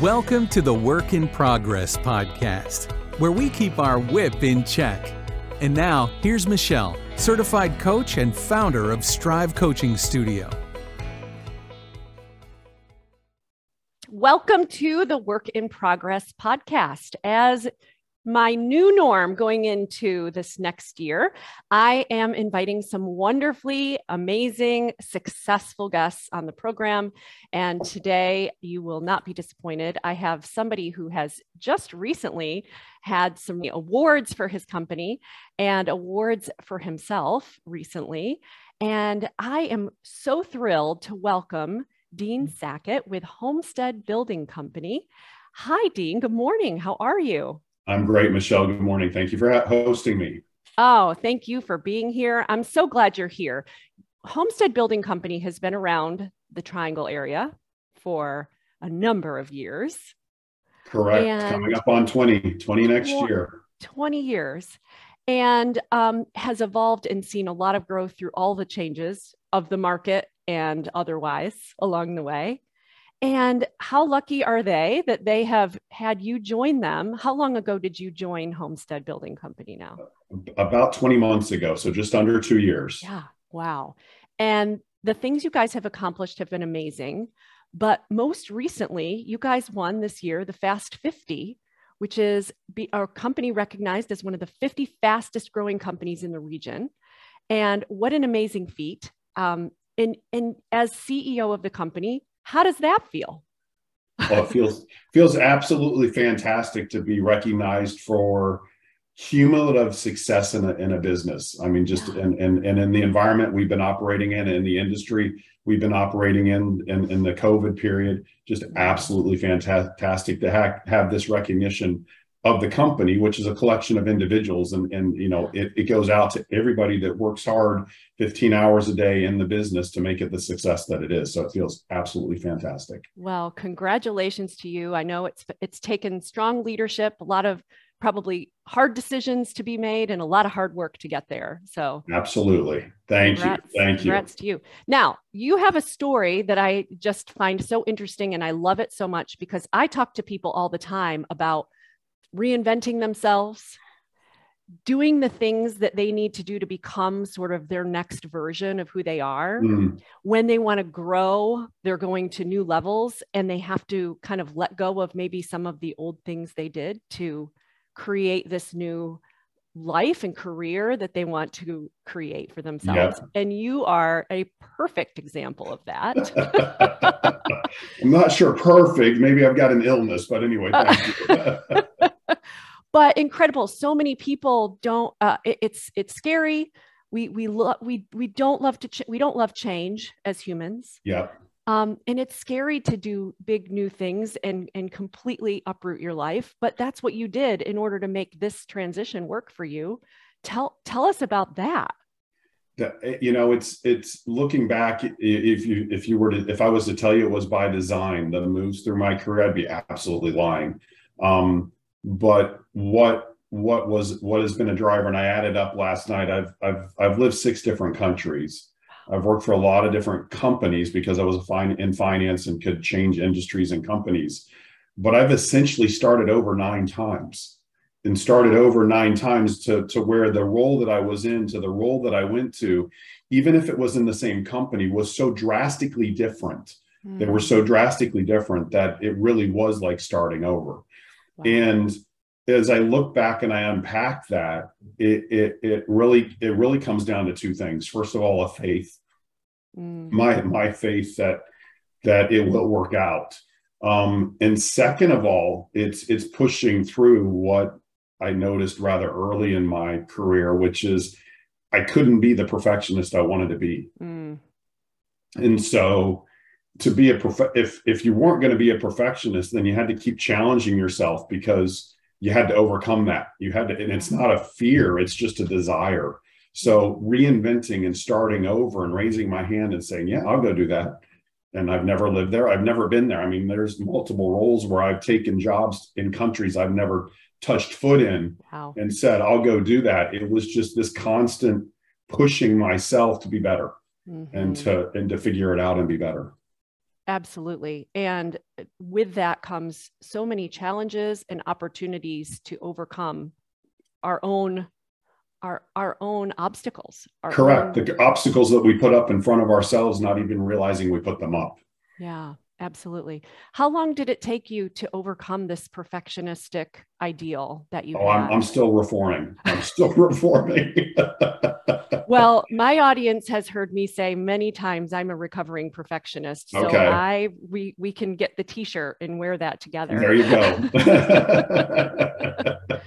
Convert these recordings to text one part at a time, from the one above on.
Welcome to the Work in Progress podcast, where we keep our whip in check. And now, here's Michelle, certified coach and founder of Strive Coaching Studio. Welcome to the Work in Progress podcast. As my new norm going into this next year, I am inviting some wonderfully amazing, successful guests on the program. And today you will not be disappointed. I have somebody who has just recently had some awards for his company and awards for himself recently. And I am so thrilled to welcome Dean Sackett with Homestead Building Company. Hi, Dean. Good morning. How are you? I'm great, Michelle. Good morning. Thank you for hosting me. Oh, thank you for being here. I'm so glad you're here. Homestead Building Company has been around the Triangle area for a number of years. Correct. And Coming up on 20, 20 next year. 20 years. And um, has evolved and seen a lot of growth through all the changes of the market and otherwise along the way. And how lucky are they that they have had you join them? How long ago did you join Homestead Building Company now? About 20 months ago. So just under two years. Yeah. Wow. And the things you guys have accomplished have been amazing. But most recently, you guys won this year the Fast 50, which is our company recognized as one of the 50 fastest growing companies in the region. And what an amazing feat. Um, and, and as CEO of the company, how does that feel? well, it feels feels absolutely fantastic to be recognized for cumulative success in a, in a business. I mean, just and, and and in the environment we've been operating in, in the industry we've been operating in, in, in the COVID period, just mm-hmm. absolutely fantastic to ha- have this recognition of the company, which is a collection of individuals. And, and you know, it, it goes out to everybody that works hard 15 hours a day in the business to make it the success that it is. So it feels absolutely fantastic. Well, congratulations to you. I know it's it's taken strong leadership, a lot of probably hard decisions to be made and a lot of hard work to get there. So absolutely. Thank congrats, you. Thank you. Congrats to you. Now you have a story that I just find so interesting and I love it so much because I talk to people all the time about reinventing themselves, doing the things that they need to do to become sort of their next version of who they are. Mm. When they want to grow, they're going to new levels and they have to kind of let go of maybe some of the old things they did to create this new life and career that they want to create for themselves. Yeah. And you are a perfect example of that. I'm not sure perfect. Maybe I've got an illness, but anyway. but incredible. So many people don't. Uh, it, it's it's scary. We we love we we don't love to ch- we don't love change as humans. Yeah. Um, and it's scary to do big new things and and completely uproot your life. But that's what you did in order to make this transition work for you. Tell tell us about that. Eh, you know it's it's looking back if you if you were to if i was to tell you it was by design the moves through my career i'd be absolutely lying um, but what what was what has been a driver? And i added up last night. I've i've i've lived six different countries. I've worked for a lot of different companies because i was fine in finance and could change industries and companies. But i've essentially started over nine times and started over nine times to to where the role that i was in to the role that i went to even if it was in the same company was so drastically different. Mm. they were so drastically different that it really was like starting over and as I look back and I unpack that, it, it, it really it really comes down to two things. First of all, a faith, mm. my my faith that that it will work out. Um, and second of all, it's it's pushing through what I noticed rather early in my career, which is I couldn't be the perfectionist I wanted to be. Mm. And so to be a prof- if if you weren't going to be a perfectionist then you had to keep challenging yourself because you had to overcome that. You had to and it's not a fear it's just a desire. So reinventing and starting over and raising my hand and saying yeah i'll go do that. And i've never lived there i've never been there. I mean there's multiple roles where i've taken jobs in countries i've never touched foot in wow. and said i'll go do that. It was just this constant pushing myself to be better mm-hmm. and to and to figure it out and be better Absolutely. And uh, with that comes so many challenges and opportunities to overcome our own our our own obstacles. Our Correct. own- the obstacles that we put up in front of ourselves, not even realizing we put them up. yeah, absolutely. How long did it take you to overcome this perfectionistic ideal that you Oh, had? I'm, I'm still reforming. I'm still reforming. well, my audience has heard me say many times I'm a recovering perfectionist. So Okay. I we we can get the t-shirt and wear that together. there you go.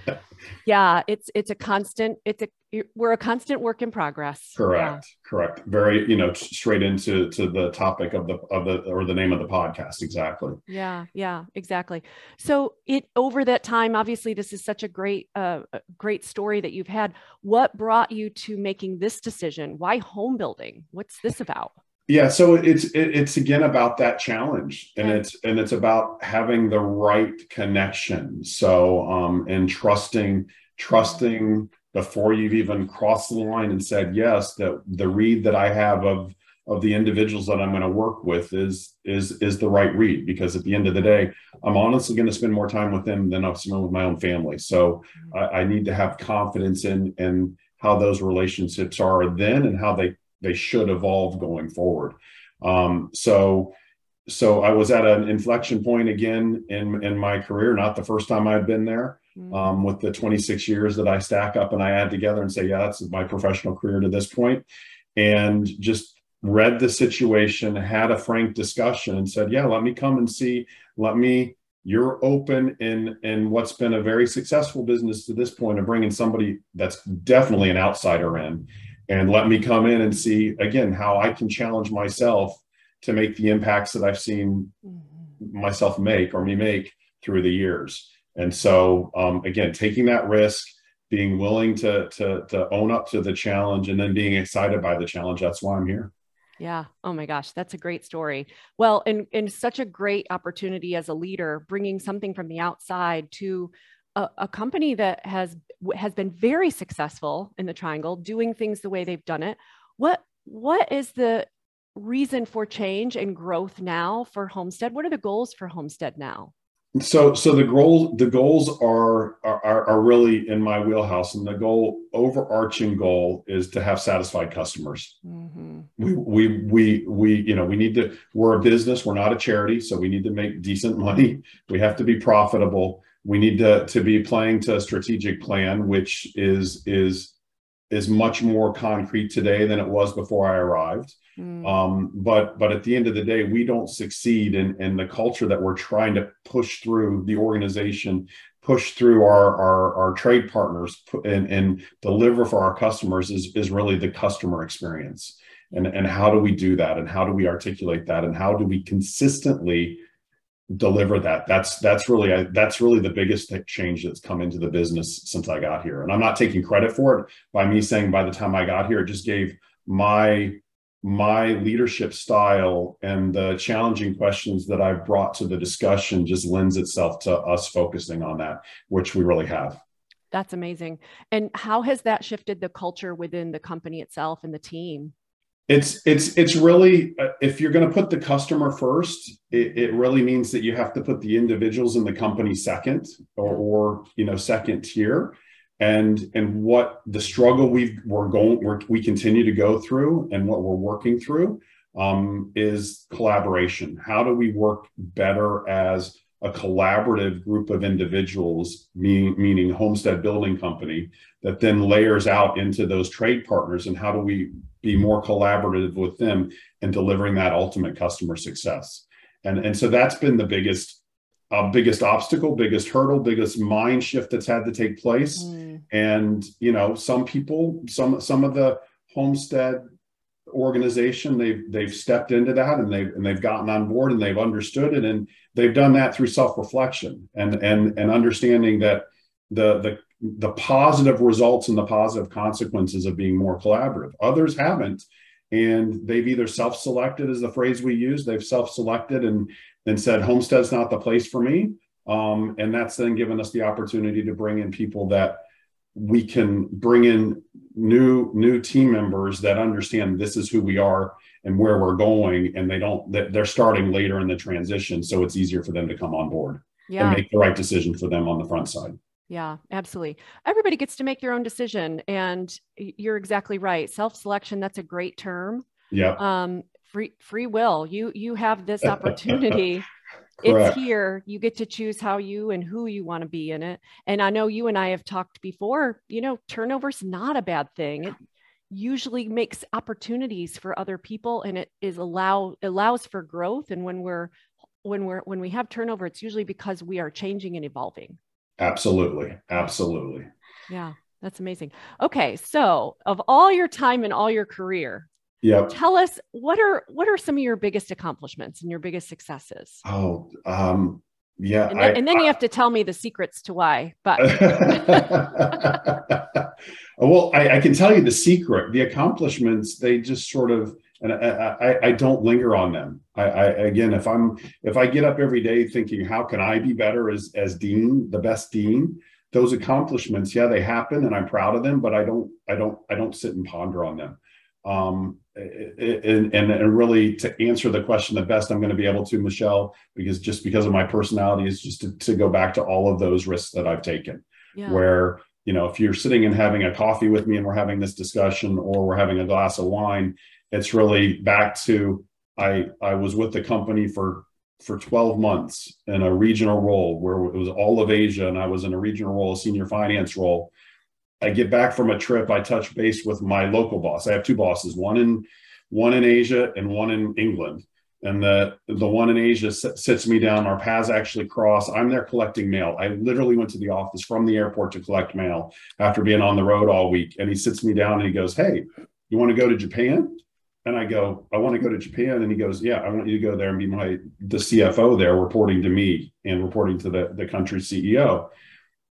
yeah, it's it's a constant it's a we're a constant work in progress. Yeah. correct. Correct. Very, you know, straight into to the topic of the of the or the name of the podcast. Exactly. Yeah, yeah, exactly. So it over that time, obviously, this is such a great, uh, great story that you've had. What brought you to making this decision? Why home building? What's this about? Yeah, so it's it, it's again about that challenge, and Okay. it's and it's about having the right connection. So um, and trusting trusting before you've even crossed the line and said yes that the read that I have of of the individuals that I'm going to work with is is is the right read because at the end of the day, I'm honestly going to spend more time with them than I've spent with my own family. So I, I need to have confidence in in how those relationships are then and how they they should evolve going forward. Um, so so I was at an inflection point again in in my career, not the first time I'd been there. Mm, Um, with the 26 years that I stack up and I add together and say, yeah, that's my professional career to this point, and just read the situation, had a frank discussion, and said, yeah, let me come and see. Let me. You're open in in what's been a very successful business to this point of bringing somebody that's definitely an outsider in, and let me come in and see again how I can challenge myself to make the impacts that I've seen mhm. myself make or me make through the years. And so, um, again, taking that risk, being willing to, to, to own up to the challenge and then being excited by the challenge. That's why I'm here. Yeah. Oh my gosh, that's a great story. Well, and and such a great opportunity as a leader, bringing something from the outside to a, a company that has has been very successful in the Triangle, doing things the way they've done it. What what is the reason for change and growth now for Homestead? What are the goals for Homestead now? So, so the goal the goals are, are, are really in my wheelhouse and the goal, overarching goal is to have satisfied customers. Mhm. we we we we you know we need to we're a business we're not a charity so we need to make decent money we have to be profitable we need to to be playing to a strategic plan which is is is much more concrete today than it was before i arrived. Mm, um, but but at the end of the day we don't succeed in in the culture that we're trying to push through the organization push through our our, our trade partners and, and deliver for our customers is is really the customer experience. And and how do we do that? And how do we articulate that? And how do we consistently deliver that that's that's really I, that's really the biggest change that's come into the business since i got here and i'm not taking credit for it by me saying by the time i got here it just gave my my leadership style and the challenging questions that I've brought to the discussion just lends itself to us focusing on that, which we really have. That's amazing. And how has that shifted the culture within the company itself and the team? It's it's it's really uh, if you're going to put the customer first, it, it really means that you have to put the individuals in the company second, or, or you know second tier, and and what the struggle we we're going we're, we continue to go through and what we're working through um, is collaboration. How do we work better as a collaborative group of individuals, meaning, meaning Homestead Building Company, that then layers out into those trade partners, and how do we be more collaborative with them in delivering that ultimate customer success? And and so that's been the biggest uh, biggest obstacle, biggest hurdle, biggest mind shift that's had to take place. Mm, And you know, some people, some some of the homestead organization, they've they've stepped into that and they've and they've gotten on board and they've understood it and they've done that through self-reflection and and and understanding that the the the positive results and the positive consequences of being more collaborative. Others haven't. And they've either self-selected is the phrase we use, they've self-selected and and said homestead's not the place for me. Um, and that's then given us the opportunity to bring in people that we can bring in new new team members that understand this is who we are and where we're going and they don't they're starting later in the transition so it's easier for them to come on board yeah. and make the right decision for them on the front side yeah absolutely. Everybody gets to make their own decision and you're exactly right. Self-selection that's a great term. Yeah um free free will. You you have this opportunity. It's here. You get to choose how you and who you want to be in it. And i know you and i have talked before you know turnover's not a bad thing. It usually makes opportunities for other people and it is allow allows for growth. And when we're when we're when we have turnover it's usually because we are changing and evolving absolutely. Absolutely. Yeah that's amazing. Okay so of all your time and all your career yeah tell us what are what are some of your biggest accomplishments and your biggest successes? Oh um yeah and then, I, and then I, you have to tell me the secrets to why but well I, I, can tell you the secret the accomplishments they just sort of and I, I, don't linger on them. I, I, again, if I'm if I get up every day thinking how can I be better as as dean, the best dean, those accomplishments, yeah, they happen, and I'm proud of them. But I don't I don't I don't sit and ponder on them um, and, and, and really to answer the question the best I'm going to be able to, Michelle, because just because of my personality is just to, to go back to all of those risks that I've taken. Yeah. Where, you know, if you're sitting and having a coffee with me and we're having this discussion or we're having a glass of wine, it's really back to I I was with the company for for 12 months in a regional role where it was all of Asia and I was in a regional role, a senior finance role I get back from a trip, I touch base with my local boss. I have two bosses, one in one in Asia and one in England. And the the one in Asia sits me down. Our paths actually cross. I'm there collecting mail. I literally went to the office from the airport to collect mail after being on the road all week. And he sits me down and he goes, "Hey, you want to go to Japan?" And I go, "I want to go to Japan." And he goes, "Yeah, I want you to go there and be my the CFO there, reporting to me and reporting to the the country's CEO."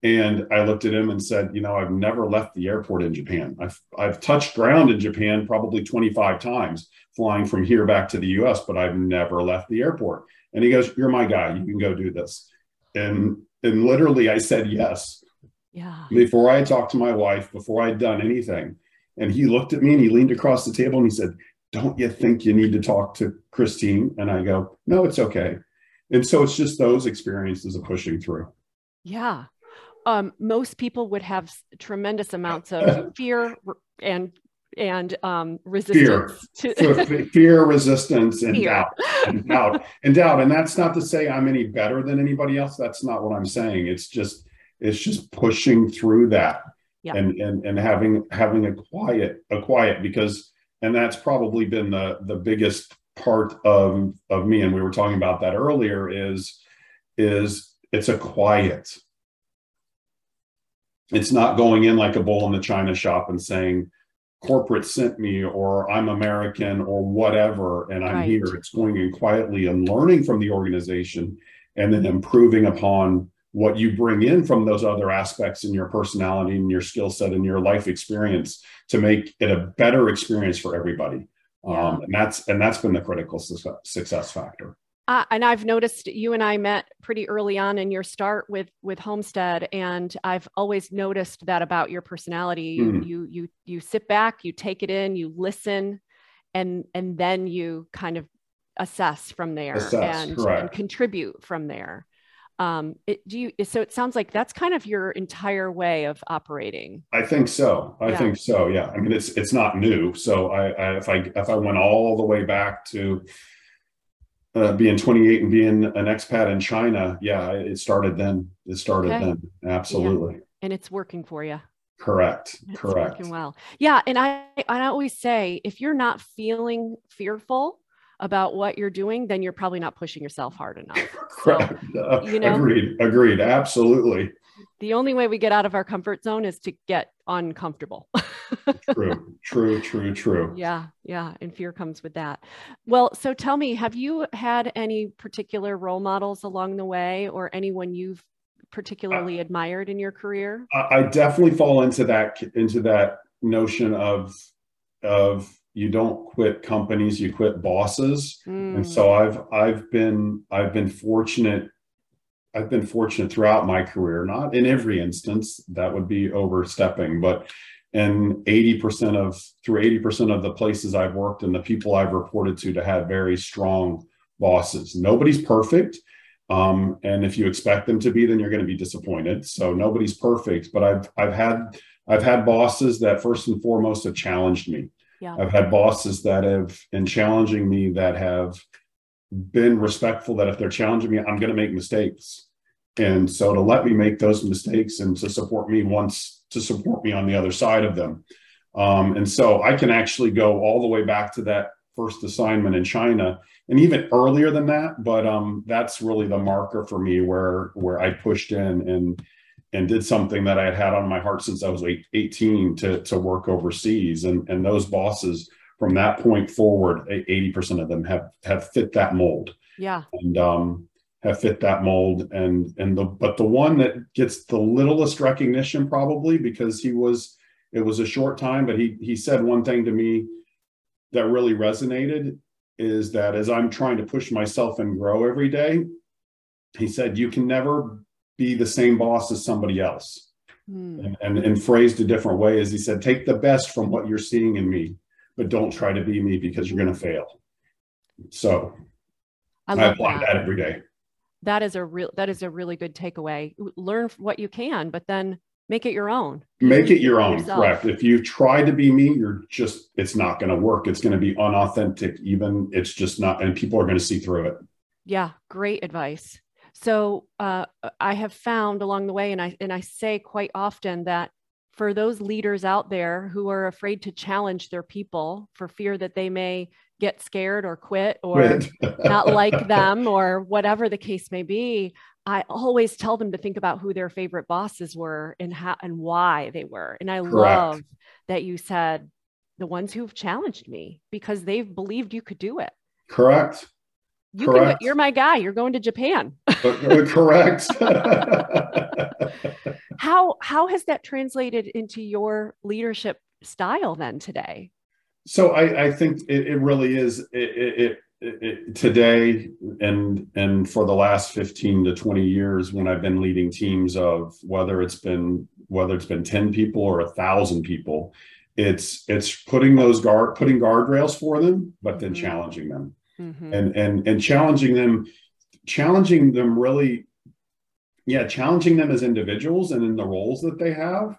And I looked at him and said, you know, I've never left the airport in Japan. I've I've touched ground in Japan probably 25 times flying from here back to the US, but I've never left the airport. And he goes, You're my guy. You can go do this. And and literally I said yes. Yeah. Before I talked to my wife, before I'd done anything. And he looked at me and he leaned across the table and he said, Don't you think you need to talk to Christine? And I go, No, it's okay. And so it's just those experiences of pushing through. Yeah um, most people would have tremendous amounts of fear and and um, resistance fear. To- fear, resistance, and fear. doubt, and doubt, and doubt. And that's not to say I'm any better than anybody else. That's not what I'm saying. It's just it's just pushing through that yeah. and and and having having a quiet a quiet because and that's probably been the the biggest part of of me. And we were talking about that earlier. Is is it's a quiet it's not going in like a bull in the china shop and saying corporate sent me or i'm american or whatever and i'm right. here it's going in quietly and learning from the organization and then improving upon what you bring in from those other aspects in your personality and your skill set and your life experience to make it a better experience for everybody yeah. um, and that's and that's been the critical su- success factor uh, and I've noticed you and I met pretty early on in your start with with Homestead, and I've always noticed that about your personality. Mm. You you you sit back, you take it in, you listen, and and then you kind of assess from there assess, and, and, contribute from there. Um, it, do you? So it sounds like that's kind of your entire way of operating. I think so. I yeah. think so. Yeah. I mean, it's it's not new. So I, I if I if I went all the way back to uh, being 28 and being an expat in China, yeah, it started then. It started okay. then. Absolutely. Yeah. And it's working for you. Correct. It's Correct. Working well. Yeah. And I, I always say if you're not feeling fearful about what you're doing, then you're probably not pushing yourself hard enough. Correct. So, uh, you know, agreed. Agreed. Absolutely. The only way we get out of our comfort zone is to get uncomfortable. true, true, true, true. Yeah, yeah. And fear comes with that. Well, so tell me, have you had any particular role models along the way or anyone you've particularly uh, admired in your career? I definitely fall into that into that notion of of you don't quit companies, you quit bosses. Mm. And so I've I've been I've been fortunate I've been fortunate throughout my career, not in every instance, that would be overstepping, but and 80% of through 80% of the places I've worked and the people I've reported to to have very strong bosses. Nobody's perfect. Um, and if you expect them to be, then you're going to be disappointed. So nobody's perfect, but I've I've had I've had bosses that first and foremost have challenged me. Yeah. I've had bosses that have, in challenging me, that have been respectful that if they're challenging me, I'm going to make mistakes. And so to let me make those mistakes and to support me once to support me on the other side of them. Um, and so I can actually go all the way back to that first assignment in China and even earlier than that. But um, that's really the marker for me where where I pushed in and and did something that I had had on my heart since I was 18 to to work overseas. And and those bosses from that point forward, 80% of them have have fit that mold. Yeah. And um, have fit that mold. And and the but the one that gets the littlest recognition probably because he was it was a short time, but he he said one thing to me that really resonated is that as I'm trying to push myself and grow every day, he said, you can never be the same boss as somebody else. Mm. And, and, and phrased a different way as he said, take the best from what you're seeing in me, but don't try to be me because you're going to fail. So I, I apply that. that every day. That is a real, that is a really good takeaway. Learn what you can, but then make it your own make it your own yourself. correct if you try to be me you're just it's not going to work it's going to be unauthentic even it's just not and people are going to see through it yeah great advice so uh, i have found along the way and i and i say quite often that for those leaders out there who are afraid to challenge their people for fear that they may get scared or quit or not like them or whatever the case may be I always tell them to think about who their favorite bosses were and how and why they were. And I Correct. love that you said the ones who've challenged me because they've believed you could do it. Correct. You Correct. can you're my guy. You're going to Japan. Correct. how how has that translated into your leadership style then today? So I, I think it, it really is it, it, it, today and and for the last 15 to 20 years when i've been leading teams of whether it's been whether it's been 10 people or a thousand people it's it's putting those guard putting guardrails for them but then mm-hmm. challenging them mm-hmm. and and and challenging them challenging them really yeah challenging them as individuals and in the roles that they have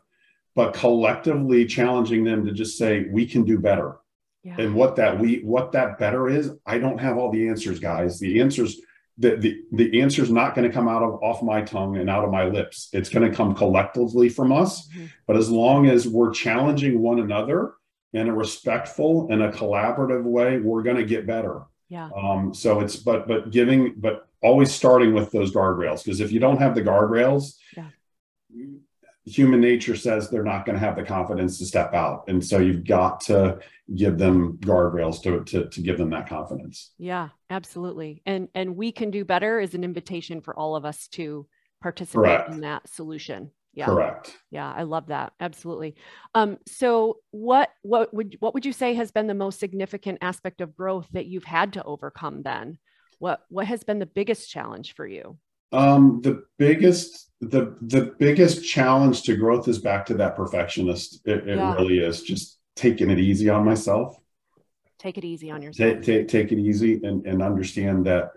but collectively challenging them to just say we can do better yeah. and what that we what that better is i don't have all the answers guys the answers the the, the answer is not going to come out of off my tongue and out of my lips it's going to come collectively from us mm-hmm. but as long as we're challenging one another in a respectful and a collaborative way we're going to get better yeah. Um so it's but but giving but always starting with those guardrails because if you don't have the guardrails yeah. human nature says they're not going to have the confidence to step out. And so you've got to give them guardrails to, to to give them that confidence. Yeah absolutely. And and we can do better is an invitation for all of us to participate Correct. in that solution yeah Correct. Yeah, I love that. Absolutely. Um, so what what would what would you say has been the most significant aspect of growth that you've had to overcome then? What what has been the biggest challenge for you? Um, the biggest the the biggest challenge to growth is back to that perfectionist. It, it yeah. really is just taking it easy on myself. Take it easy on yourself. Take take, take it easy and, and understand that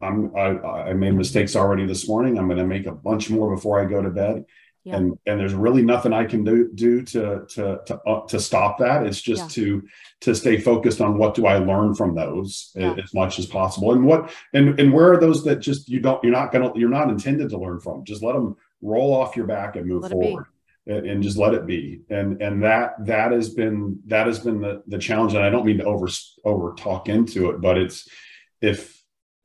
I'm I, I made mistakes already this morning. I'm going to make a bunch more before I go to bed. Yeah. And and there's really nothing I can do do to to to uh, to stop that. It's just yeah. to to stay focused on what do I learn from those yeah. as much as possible, and what and and where are those that just you don't you're not gonna you're not intended to learn from. Just let them roll off your back and move let forward. And, and just let it be and and that that has been that has been the the challenge and i don't mean to over over talk into it but it's if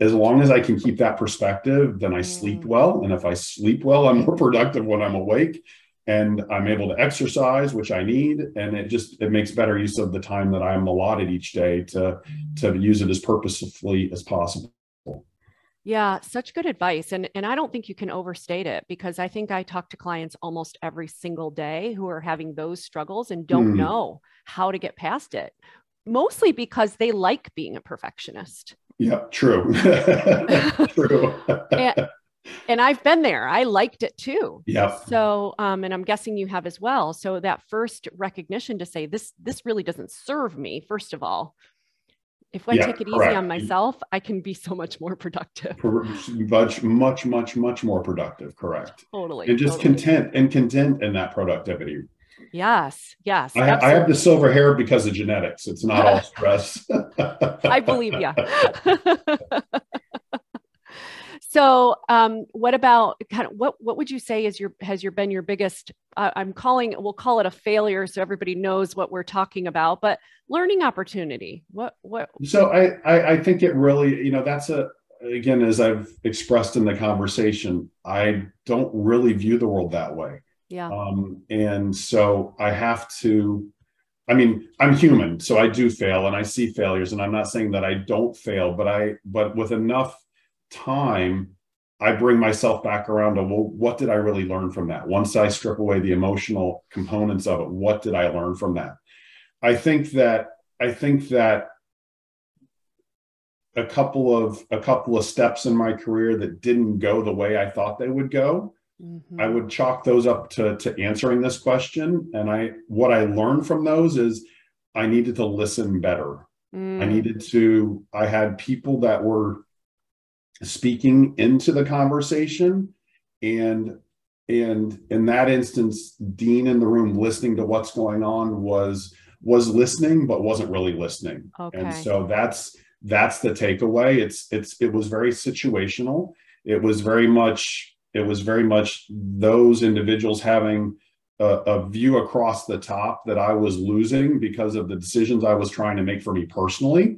as long as I can keep that perspective, then I sleep mm. well. And if I sleep well, I'm more productive when I'm awake and I'm able to exercise, which I need. And it just, it makes better use of the time that I am allotted each day to, to use it as purposefully as possible. Yeah, such good advice. And, and I don't think you can overstate it because I think I talk to clients almost every single day who are having those struggles and don't mm. know how to get past it, mostly because they like being a perfectionist. Yeah, true. true. and, and I've been there. I liked it too. Yeah. So, um, and I'm guessing you have as well. So that first recognition to say this, this really doesn't serve me. First of all, if I Yeah, take it easy on myself, I can be so much more productive. much, much, much, much more productive. Correct. Totally. And just totally. content and content in that productivity. Yes. Yes. I, I have the silver hair because of genetics. It's not all stress. I believe you. so, um, what about kind of what what would you say is your has your been your biggest? Uh, I'm calling we'll call it a failure, so everybody knows what we're talking about. But learning opportunity. What what? So I, I, I think it really, you know, that's a, again, as I've expressed in the conversation, I don't really view the world that way. Yeah. Um, and so I have to, I mean, I'm human, so I do fail and I see failures and I'm not saying that I don't fail, but I, but with enough time, I bring myself back around to, well, what did I really learn from that? Once I strip away the emotional components of it, what did I learn from that? I think that, I think that a couple of a couple of steps in my career that didn't go the way I thought they would go. Mhm. I would chalk those up to to answering this question. And I what I learned from those is I needed to listen better. I Mm, needed to, I had people that were speaking into the conversation and and in that instance, Dean in the room listening to what's going on was was listening, but wasn't really listening. okay. And so that's that's the takeaway. It's it's it was very situational. It was very much it was very much those individuals having a, a view across the top that I was losing because of the decisions I was trying to make for me personally.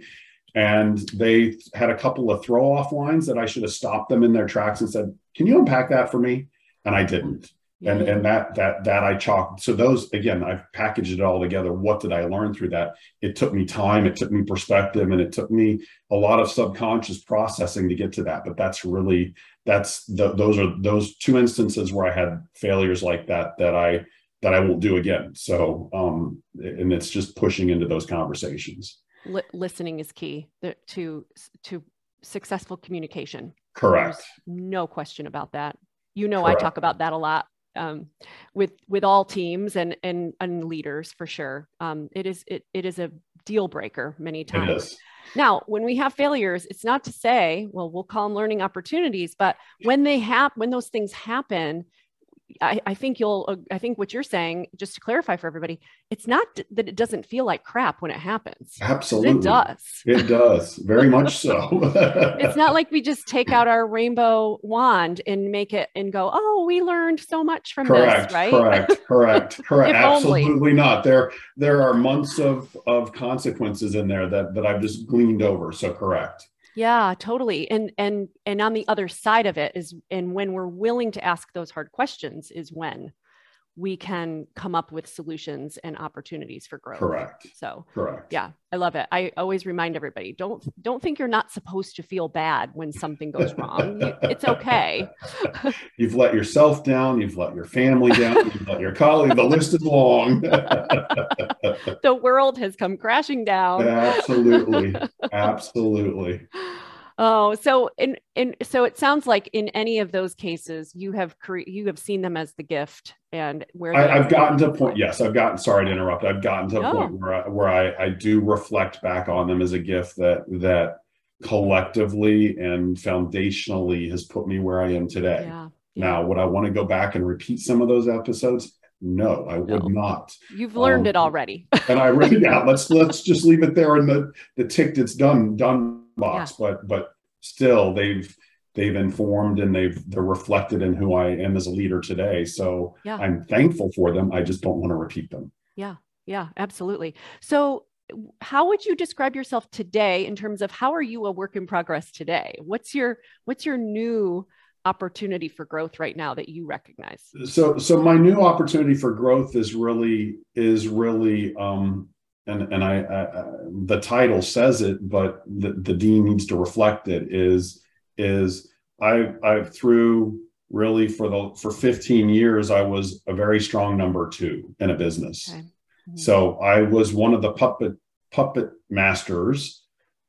And they had a couple of throw off lines that I should have stopped them in their tracks and said, Can you unpack that for me? And I didn't and and that that that I chalked. So those again, I've packaged it all together. What did I learn through that? It took me time, it took me perspective, and it took me a lot of subconscious processing to get to that. But that's really that's the, those are those two instances where I had failures like that that I that I won't do again. So um, and it's just pushing into those conversations. Li- listening is key to to successful communication. Correct. There's no question about that. You know, I talk about that a lot um, with with all teams and and and leaders for sure. Um, it is it it is a deal breaker many times. Now, when we have failures, it's not to say, well, we'll call them learning opportunities, but when they happen, when those things happen, I, I think you'll, uh, I think what you're saying, just to clarify for everybody, it's not that it doesn't feel like crap when it happens. Absolutely. It does. It does. Very much so. It's not like we just take out our rainbow wand and make it and go, oh, we learned so much from correct this, right? correct correct correct If only. absolutely not there there are months of of consequences in there that that i've just gleaned over so correct Yeah, totally. And and and on the other side of it is and when we're willing to ask those hard questions is when we can come up with solutions and opportunities for growth. correct So, correct yeah, I love it. I always remind everybody, don't don't think you're not supposed to feel bad when something goes wrong. It's okay. you've let yourself down you've let your family down you've let your colleague the list is long The world has come crashing down. absolutely absolutely Oh, so in in so it sounds like in any of those cases you have cre- you have seen them as the gift and where I, I've gotten to a point. Yes, I've gotten. Sorry to interrupt. I've gotten to a No. point where I, where I, I do reflect back on them as a gift that that collectively and foundationally has put me where I am today. Yeah. Now, would I want to go back and repeat some of those episodes? No, I would No. not. You've learned Um, it already. And I really, yeah, let's let's just leave it there and the the ticked it's done done box. But but still, they've they've informed and they've they're reflected in who I am as a leader today. So Yeah. I'm thankful for them. I just don't want to repeat them. Yeah, Yeah, absolutely. So how would you describe yourself today in terms of how are you a work in progress today? What's your what's your new opportunity for growth right now that you recognize? so so my new opportunity for growth is really is really um and and I, I, the title says it but the, the dean needs to reflect it is is I I through really for the for 15 years I was a very strong number 2 in a business. Okay. Mhm. So I was one of the puppet puppet masters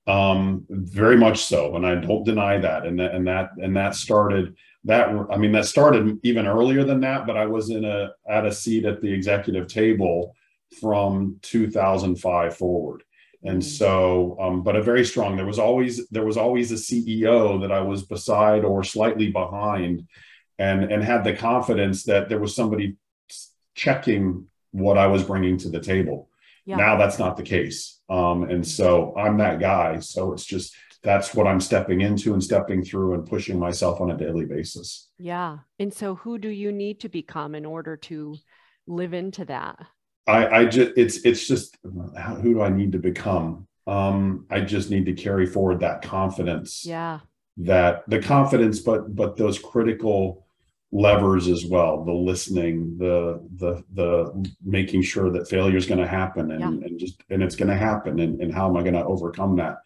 um very much so and I don't deny that and that and that and that started that i mean that started even earlier than that but i was in a at a seat at the executive table from 2005 forward and mm-hmm. so um, but a very strong there was always there was always a ceo that i was beside or slightly behind and and had the confidence that there was somebody checking what i was bringing to the table yeah. now that's not the case um, and so i'm that guy so it's just that's what I'm stepping into and stepping through and pushing myself on a daily basis. Yeah. And so who do you need to become in order to live into that? I, I just it's it's just who do I need to become? Um, I just need to carry forward that confidence. Yeah. That the confidence, but but those critical levers as well the listening the the the making sure that failure is going to happen and, yeah. and just and it's going to happen and, and how am i going to overcome that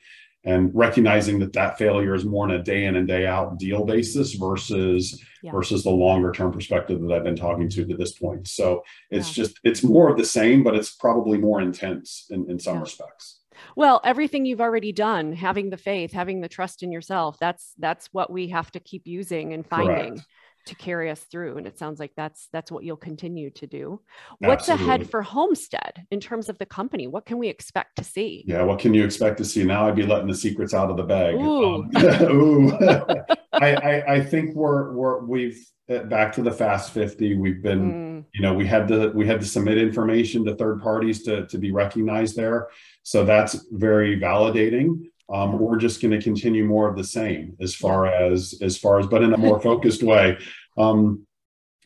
and recognizing that that failure is more on a day in and day out deal basis versus yeah. versus the longer term perspective that I've been talking to to this point. So it's yeah. just it's more of the same, but it's probably more intense in, in some yeah. respects. Well, everything you've already done, having the faith, having the trust in yourself, that's that's what we have to keep using and finding. Correct to carry us through and it sounds like that's that's what you'll continue to do. What's Absolutely. ahead for homestead in terms of the company? What can we expect to see? Yeah what can you expect to see? Now i'd be letting the secrets out of the bag. Ooh, um, ooh. I, I, I think we're we're we've uh, back to the fast 50 we've been mm. you know we had to we had to submit information to third parties to to be recognized there. So that's very validating. Um, we're just going to continue more of the same as far as as far as but in a more focused way um,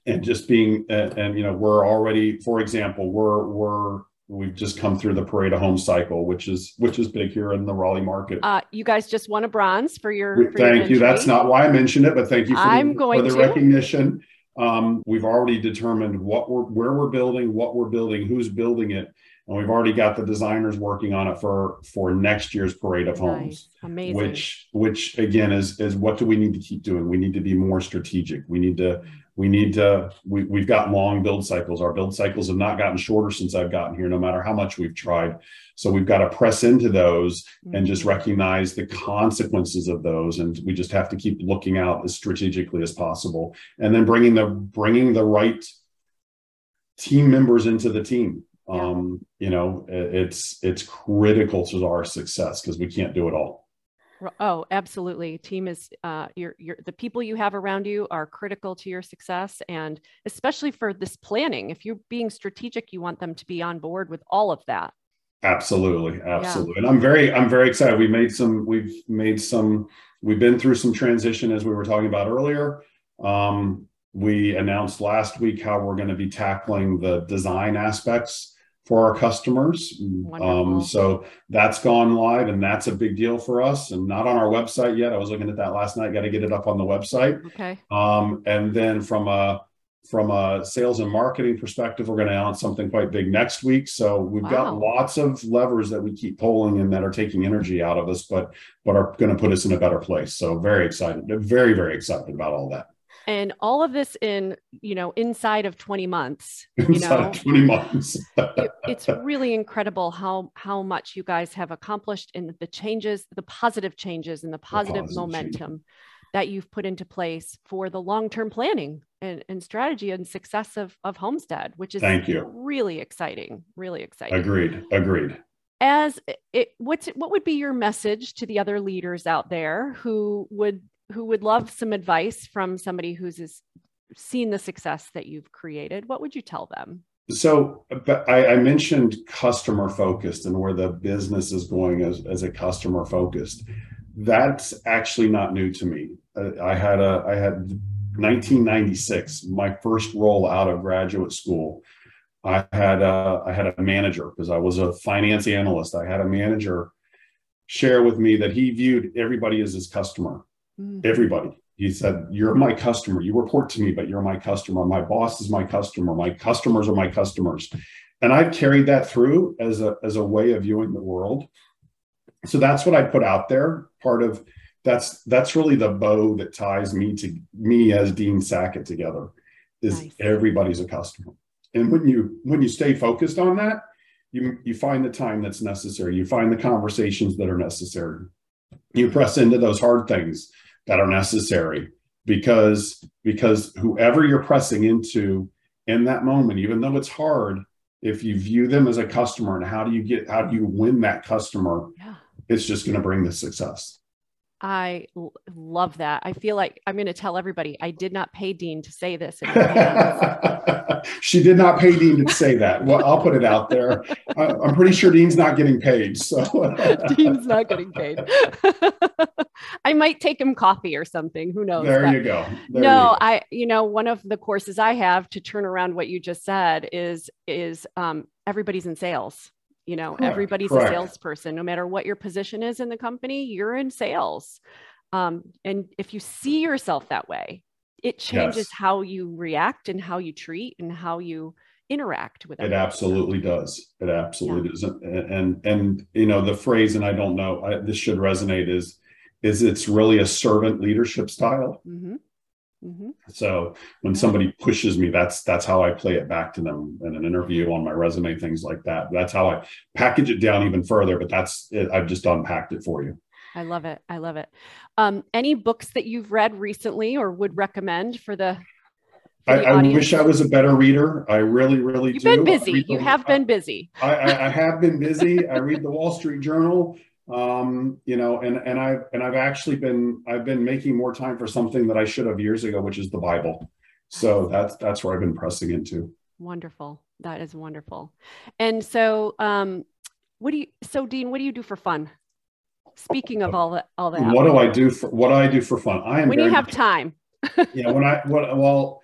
and just being and, and, you know we're already for example we're we're we've just come through the parade of home cycle which is which is big here in the raleigh market. Uh, you guys just won a bronze for your for thank your you that's not why i mentioned it but thank you for I'm the, going for the to. recognition. Um, we've already determined what we're where we're building what we're building who's building it and we've already got the designers working on it for for next year's parade of homes nice. amazing which which again is is what do we need to keep doing we need to be more strategic we need to we need to we, we've got long build cycles our build cycles have not gotten shorter since i've gotten here no matter how much we've tried so we've got to press into those mm-hmm. and just mm-hmm. recognize the consequences of those and we just have to keep looking out as strategically as possible and then bringing the bringing the right team members into the team um, you know it's it's critical to our success because we can't do it all. Oh absolutely. Team is uh your your the people you have around you are critical to your success and especially for this planning. If you're being strategic you want them to be on board with all of that. Absolutely. Absolutely. Yeah. and i'm very i'm very excited. We made some we've made some we've been through some transition as we were talking about earlier. Um we announced last week how we're going to be tackling the design aspects for our customers. Um, so that's gone live and that's a big deal for us and not on our website yet. I was looking at that last night, got to get it up on the website. Okay. Um, and then from a, from a sales and marketing perspective, we're going to announce something quite big next week. So we've wow. got lots of levers that we keep pulling and that are taking energy out of us, but, but are going to put us in a better place. So very excited, very, very excited about all that and all of this in you know inside of 20 months you know? 20 months. It, it's really incredible how how much you guys have accomplished in the changes the positive changes and the positive, the positive momentum change. that you've put into place for the long-term planning and, and strategy and success of, of homestead which is thank you. really exciting really exciting. Agreed agreed. As it what's what would be your message to the other leaders out there who would who would love some advice from somebody who's seen the success that you've created, what would you tell them? So I, I, mentioned customer focused and where the business is going as, as a customer focused. That's actually not new to me. I had a I had 1996, my first role out of graduate school. I had a, I had a manager because I was a finance analyst. I had a manager share with me that he viewed everybody as his customer mm. everybody. He said, You're my customer. You report to me, but you're my customer. My boss is my customer. My customers are my customers. And I've carried that through as a, as a way of viewing the world. So that's what I put out there. Part of that's that's really the bow that ties me to me as Dean Sackett together is nice. everybody's a customer. And when you when you stay focused on that, you you find the time that's necessary. You find the conversations that are necessary. You press into those hard things that are necessary because because whoever you're pressing into in that moment, even though it's hard, if you view them as a customer and how do you get how do you win that customer, Yeah. it's just going to bring the success. I l- love that. I feel like I'm going to tell everybody I did not pay Dean to say this. she did not pay Dean to say that. Well, I'll put it out there. I, I'm pretty sure Dean's not getting paid. So Dean's not getting paid. I might take him coffee or something. Who knows? there But- you go. There no, you go. I you know one of the courses I have to turn around what you just said is is um, everybody's in sales. You know, Correct, everybody's correct. a salesperson. No matter what your position is in the company, you're in sales. Um, and if you see yourself that way, it changes Yes. how you react and how you treat and how you interact with It everyone. absolutely does. It absolutely does. And, and and you know the phrase, and I don't know, I, this should resonate is is it's really a servant leadership style. hmm hmm So when somebody pushes me, that's that's how I play it back to them in an interview on my resume, things like that. That's how I package it down even further. But that's it, I've just unpacked it for you. I love it. I love it. Um, any books that you've read recently or would recommend for the? for I, the I wish I was a better reader. I really, really You've do. been busy. You the- have been busy. I, I, I have been busy. I read the Wall Street Journal, um, you know, and and I've and I've actually been I've been making more time for something that I should have years ago, which is the Bible. So that's that's where I've been pressing into. Wonderful. That is wonderful. And so, um, what do you? So, Dean, what do you do for fun? Speaking of all that, all that. What do I do for what do I do for fun? I am when you have time? yeah when i what well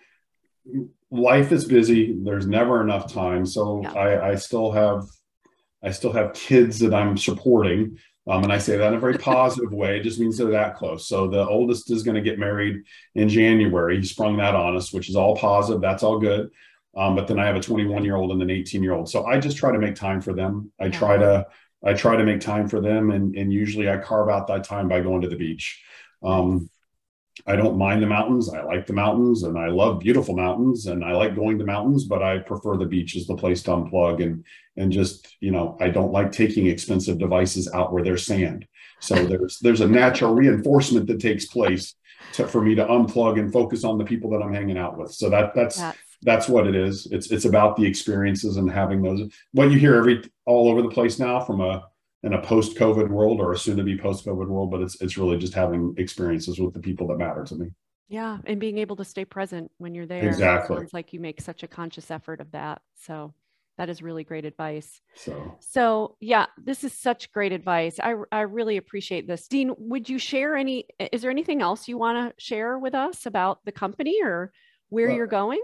life is busy there's never enough time so Yeah. i i still have i still have kids that i'm supporting um, and i say that in a very positive way. It just means they're that close. So the oldest is going to get married in january. He sprung that on us which is all positive. That's all good. Um, but then i have a 21 year old and an 18 year old so i just try to make time for them. I try to i try to make time for them. And and usually i carve out that time by going to the beach. Um, I don't mind the mountains. I like the mountains and I love beautiful mountains and I like going to mountains, but I prefer the beach as the place to unplug and and just, you know, I don't like taking expensive devices out where there's sand. So there's there's a natural reinforcement that takes place to, for me to unplug and focus on the people that I'm hanging out with. So that that's That's that's what it is. It's it's about the experiences and having those what you hear every all over the place now from a in a post-COVID world or a soon-to-be post-COVID world, but it's it's really just having experiences with the people that matter to me. yeah, and being able to stay present when you're there. Exactly. Sounds like you make such a conscious effort of that. So, that is really great advice. So So, yeah, this is such great advice. I I really appreciate this. Dean, would you share any? Is there anything else you want to share with us about the company or where Well, you're going?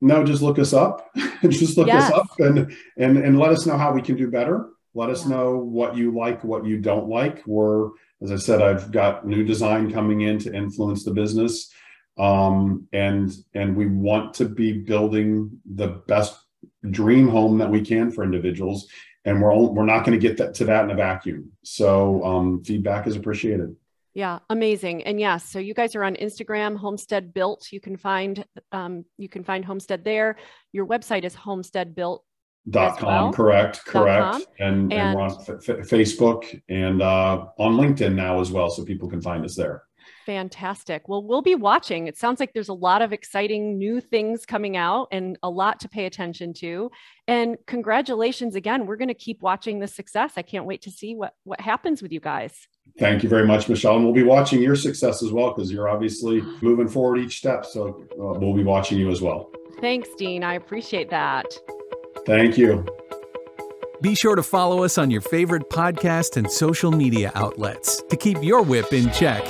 no, just look us up. just look Yes. us up and and and let us know how we can do better. Let us Yeah. know what you like, what you don't like. We're, as I said, I've got new design coming in to influence the business. Um, and and we want to be building the best dream home that we can for individuals. And we're all, we're not going to get that to that in a vacuum. So um, feedback is appreciated. Yeah, amazing. And yes, so you guys are on Instagram, Homestead Built. You can find um, you can find Homestead there. Your website is Homestead Built. Dot com, well? correct, correct. com. And, and, we're on F- Facebook and uh, on LinkedIn now as well, so people can find us there. Fantastic. Well, we'll be watching. It sounds like there's a lot of exciting new things coming out and a lot to pay attention to. And congratulations again. We're going to keep watching the success. I can't wait to see what what happens with you guys. Thank you very much, Michelle. And we'll be watching your success as well because you're obviously moving forward each step. So uh, we'll be watching you as well. Thanks, Dean. I appreciate that. Thank you. Be sure to follow us on your favorite podcast and social media outlets to keep your whip in check.